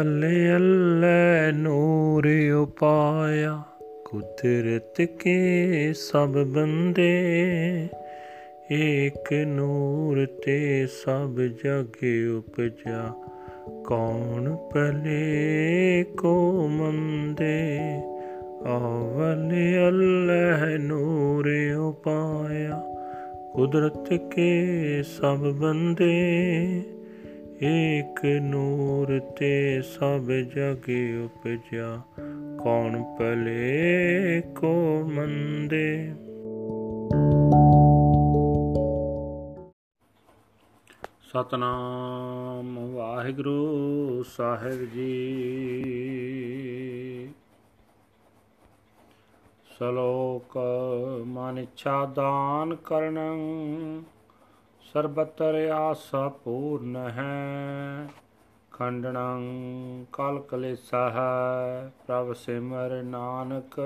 ਅਵਲ ਅੱਲੇ ਨੂਰ ਉਪਾਇਆ। ਕੁਦਰਤ ਕੇ ਸਭ ਬੰਦੇ, ਏਕ ਨੂਰ ਤੇ ਸਭ ਜਗ ਉਪਜਾ। ਕੌਣ ਭਲੇ, ਕੋ ਮੰਦੇ ਅਵਲ ਅੱਲਹ ਨੂਰ ਉਪਾਇਆ। ਕੁਦਰਤ ਕੇ ਸਭ ਬੰਦੇ ਏਕ ਨੂਰ ਤੇ ਸਭ ਜਗ ਉਪਜਾ ਕੌਣ ਭਲੇ, ਕੋ ਮੰਦੇ। ਸਤਨਾਮ ਵਾਹਿਗੁਰੂ ਸਾਹਿਬ ਜੀ। ਸਲੋਕ ਮਨ ਇੱਛਾ ਦਾਨ ਕਰਨੰ। ਸਰਬਤਰ ਆਸਾ ਪੂਰਨ ਹੈ। ਖੰਡਣੰ ਕਲ ਕਲੇਸਹ ਪ੍ਰਭ ਸਿਮਰ ਨਾਨਕ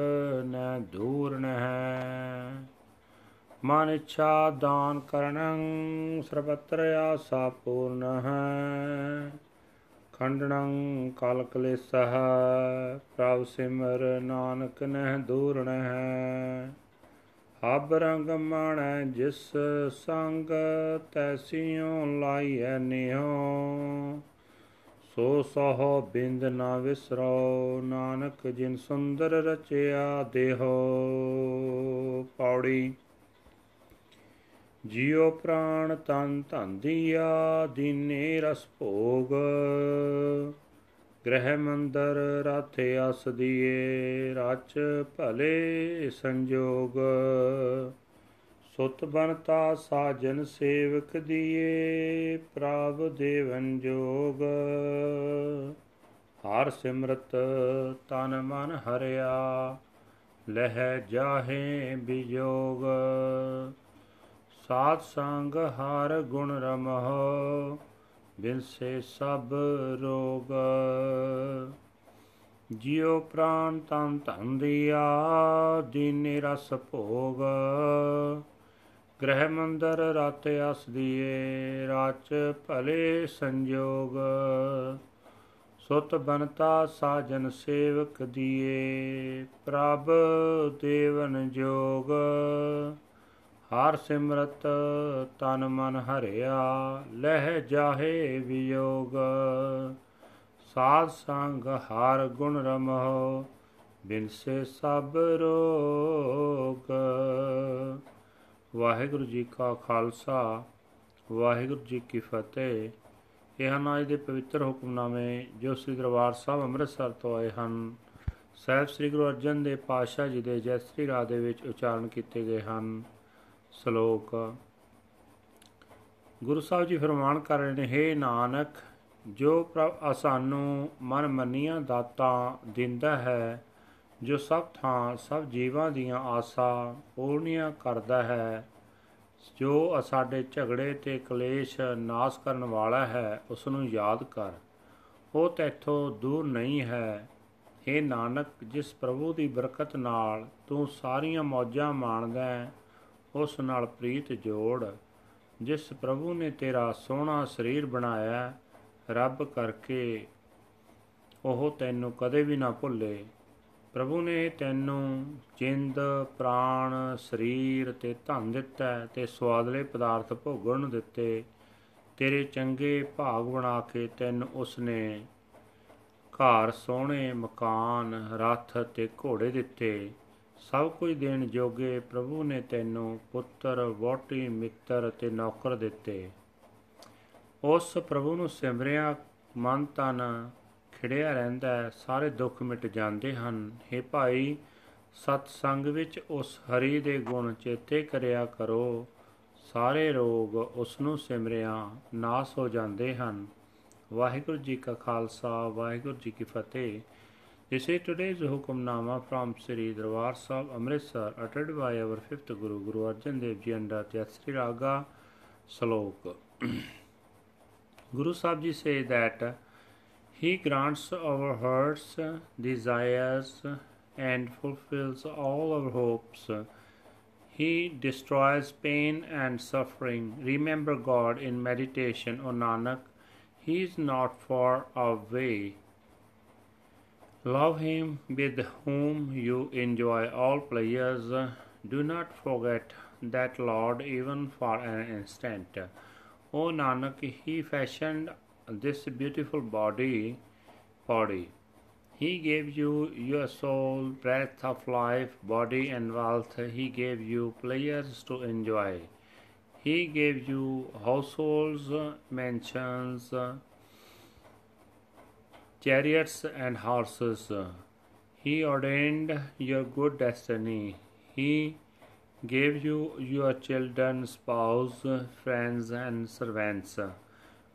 ਨੈ ਦੂਰਨ ਹੈ। ਮਨ ਇੱਛਾ ਦਾਨ ਕਰਨੰ ਸਰਬਤਰ ਆਸਾ ਪੂਰਨ ਹੈ। ਖੰਡਣੰ ਕਲ ਕਲੇਸਹ ਪ੍ਰਭ ਸਿਮਰ ਨਾਨਕ ਨਹਿ ਦੂਰਣ ਹੈ। ਹਬ ਰੰਗ ਮਾਣੈ ਜਿਸ ਸੰਗ ਤੈਸੀਓ ਲਾਈਐ ਨਿਹੋ ਸੋ ਸਹੁ ਬਿੰਦ ਨਾ ਵਿਸਰੋ ਨਾਨਕ ਜਿਨ ਸੁੰਦਰ ਰਚਿਆ ਦੇਹੋ। ਪੌੜੀ, ਜਿਉ ਪ੍ਰਾਣ ਤਨ ਧਨ ਦੀਆ ਦੀਨੇ ਰਸ ਭੋਗ। ਗ੍ਰਹਿ ਮੰਦਰ ਰਾਥੇ ਅਸ ਦੀਏ, ਰਚ ਭਲੇ ਸੰਜੋਗ। ਸੁਤ ਬਨਤਾ ਸਾਜਨ ਸੇਵਕ ਦੀਏ ਪ੍ਰਭ ਦੇਵਨ ਜੋਗ। ਹਰ ਸਿਮਰਤ ਤਨ ਮਨ ਹਰਿਆ, ਲਹਿ ਜਾਹੇ ਬਿਜੋਗ। ਸਾਧ ਸੰਗ ਹਰ ਗੁਣ ਰਮਹੁ ਬਿਨਸੇ ਸਭ ਰੋਗ। ਜਿਉ ਪ੍ਰਾਨ ਤਨ ਧਨ ਦਿਆ, ਦੀਨੇ ਰਸ ਭੋਗ। ਗ੍ਰਹਿ ਮੰਦਰ ਰਾਤ ਅਸ ਦੀਏ, ਰਾਚ ਭਲੇ ਸੰਜੋਗ। ਸੁਤ ਬਨਤਾ ਸਾਜਨ ਸੇਵਕ ਦੀਏ, ਪ੍ਰਭ ਦੇਵਨ ਜੋਗ। ਹਰ ਸਿਮਰਤ ਤਨ ਮਨ ਹਰਿਆ, ਲਹਿ ਜਾਹੇ ਵਿਯੋਗ। ਸਾਧ ਸੰਗ ਹਰ ਗੁਣ ਰਮਹੁ, ਬਿਨਸੇ ਸਭ ਰੋਗ। ਵਾਹਿਗੁਰੂ ਜੀ ਕਾ ਖਾਲਸਾ, ਵਾਹਿਗੁਰੂ ਜੀ ਕੀ ਫਤਿਹ। ਇਹ ਹਨ ਅੱਜ ਦੇ ਪਵਿੱਤਰ ਹੁਕਮਨਾਮੇ ਜੋ ਸ੍ਰੀ ਦਰਬਾਰ ਸਾਹਿਬ ਅੰਮ੍ਰਿਤਸਰ ਤੋਂ ਆਏ ਹਨ। ਸਹਿਬ ਸ੍ਰੀ ਗੁਰੂ ਅਰਜਨ ਦੇਵ ਪਾਤਸ਼ਾਹ ਜੀ ਦੇ ਜੈ ਸ੍ਰੀ ਰਾਹ ਦੇ ਵਿੱਚ ਉਚਾਰਨ ਕੀਤੇ ਗਏ ਹਨ। ਸ਼ਲੋਕ। ਗੁਰੂ ਸਾਹਿਬ ਜੀ ਫਰਮਾਨ ਕਰ ਰਹੇ ਨੇ हे ਨਾਨਕ, ਜੋ ਪ੍ਰਭ ਸਾਨੂੰ ਮਨ ਮੰਨੀਆਂ ਦਾਤਾ ਦਿੰਦਾ ਹੈ, ਜੋ ਸਭ ਥਾਂ, ਸਭ ਜੀਵਾਂ ਦੀਆਂ ਆਸਾਂ ਪੂਰਨੀਆਂ ਕਰਦਾ ਹੈ, ਜੋ ਸਾਡੇ ਝਗੜੇ ਤੇ ਕਲੇਸ਼ ਨਾਸ ਕਰਨ ਵਾਲਾ ਹੈ ਉਸ ਨੂੰ ਯਾਦ ਕਰ। ਉਹ ਤੇਥੋਂ ਦੂਰ ਨਹੀਂ ਹੈ। हे ਨਾਨਕ, ਜਿਸ ਪ੍ਰਭੂ ਦੀ ਬਰਕਤ ਨਾਲ ਤੂੰ ਸਾਰੀਆਂ ਮੌਜਾਂ ਮਾਣਦਾ ਹੈ ਉਸ ਨਾਲ ਪ੍ਰੀਤ ਜੋੜ, ਜਿਸ ਪ੍ਰਭੂ ਨੇ ਤੇਰਾ ਸੋਹਣਾ ਸਰੀਰ ਬਣਾਇਆ, ਰੱਬ ਕਰਕੇ ਉਹ ਤੈਨੂੰ ਕਦੇ ਵੀ ਨਾ ਭੁੱਲੇ। ਪ੍ਰਭੂ ਨੇ ਤੈਨੂੰ ਜਿੰਦ, ਪ੍ਰਾਣ, ਸਰੀਰ ਤੇ ਧਨ ਦਿੱਤਾ ਤੇ ਸਵਾਦਲੇ ਪਦਾਰਥ ਭੋਗਣ ਨੂੰ ਦਿੱਤੇ। ਤੇਰੇ ਚੰਗੇ ਭਾਗ ਬਣਾ ਕੇ ਤੈਨੂੰ ਉਸਨੇ ਘਰ ਸੋਹਣੇ ਮਕਾਨ, ਰੱਥ ਤੇ ਘੋੜੇ ਦਿੱਤੇ। ਸਭ ਕੁਝ ਦੇਣ ਜੋਗੇ ਪ੍ਰਭੂ ਨੇ ਤੈਨੂੰ ਪੁੱਤਰ ਵੋਟੀ ਮਿੱਤਰ ਤੇ ਨੌਕਰ ਦਿੱਤੇ। ਉਸ ਪ੍ਰਭੂ ਨੂੰ ਸਿਮਰਿਆ, ਮਨ ਤਨ ਖਿੜਿਆ ਰਹਿੰਦਾ ਸਾਰੇ ਦੁੱਖ ਮਿਟ ਜਾਂਦੇ ਹਨ। हे ਭਾਈ ਸਤ ਸੰਗ ਵਿੱਚ ਉਸ ਹਰੀ ਦੇ ਗੁਣ ਚੇਤੇ ਕਰਿਆ ਕਰੋ। ਸਾਰੇ ਰੋਗ ਉਸ ਨੂੰ ਸਿਮਰਿਆ, ਨਾਸ ਹੋ ਜਾਂਦੇ ਹਨ। ਵਾਹਿਗੁਰੂ ਜੀ ਕਾ ਖਾਲਸਾ, ਵਾਹਿਗੁਰੂ ਜੀ ਕੀ ਫਤਿਹ। This is today's Hukamnama from Sri Darbar Sahib Amritsar uttered by our fifth Guru Guru Arjan Dev Ji under Tyasri Raga Slok. Guru Sahib Ji say that He grants our hearts desires and fulfills all our hopes. He destroys pain and suffering. Remember God in meditation, O Nanak. He is not far away. Love him with whom you enjoy all pleasures. Do not forget that Lord even for an instant. O Nanak, he fashioned this beautiful body, body. He gave you your soul, breath of life, body and wealth. He gave you pleasures to enjoy. He gave you households, mansions, chariots and horses. He ordained your good destiny. He gave you your children, spouse, friends, and servants.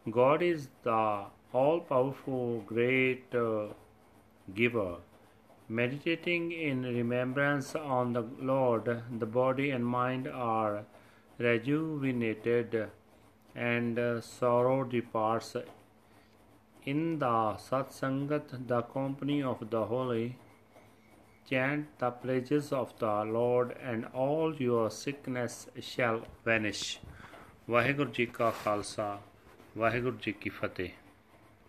God is the all powerful, great uh, giver. Meditating in remembrance on the Lord, the body and mind are rejuvenated and uh, sorrow departs in the Satsangat, the company of the holy, chant the praises of the Lord, and all your sickness shall vanish. Waheguru ji ਕਾ ਖਾਲਸਾ ਵਾਹਿਗੁਰੂ ਜੀ ਕੀ ਫਤਿਹ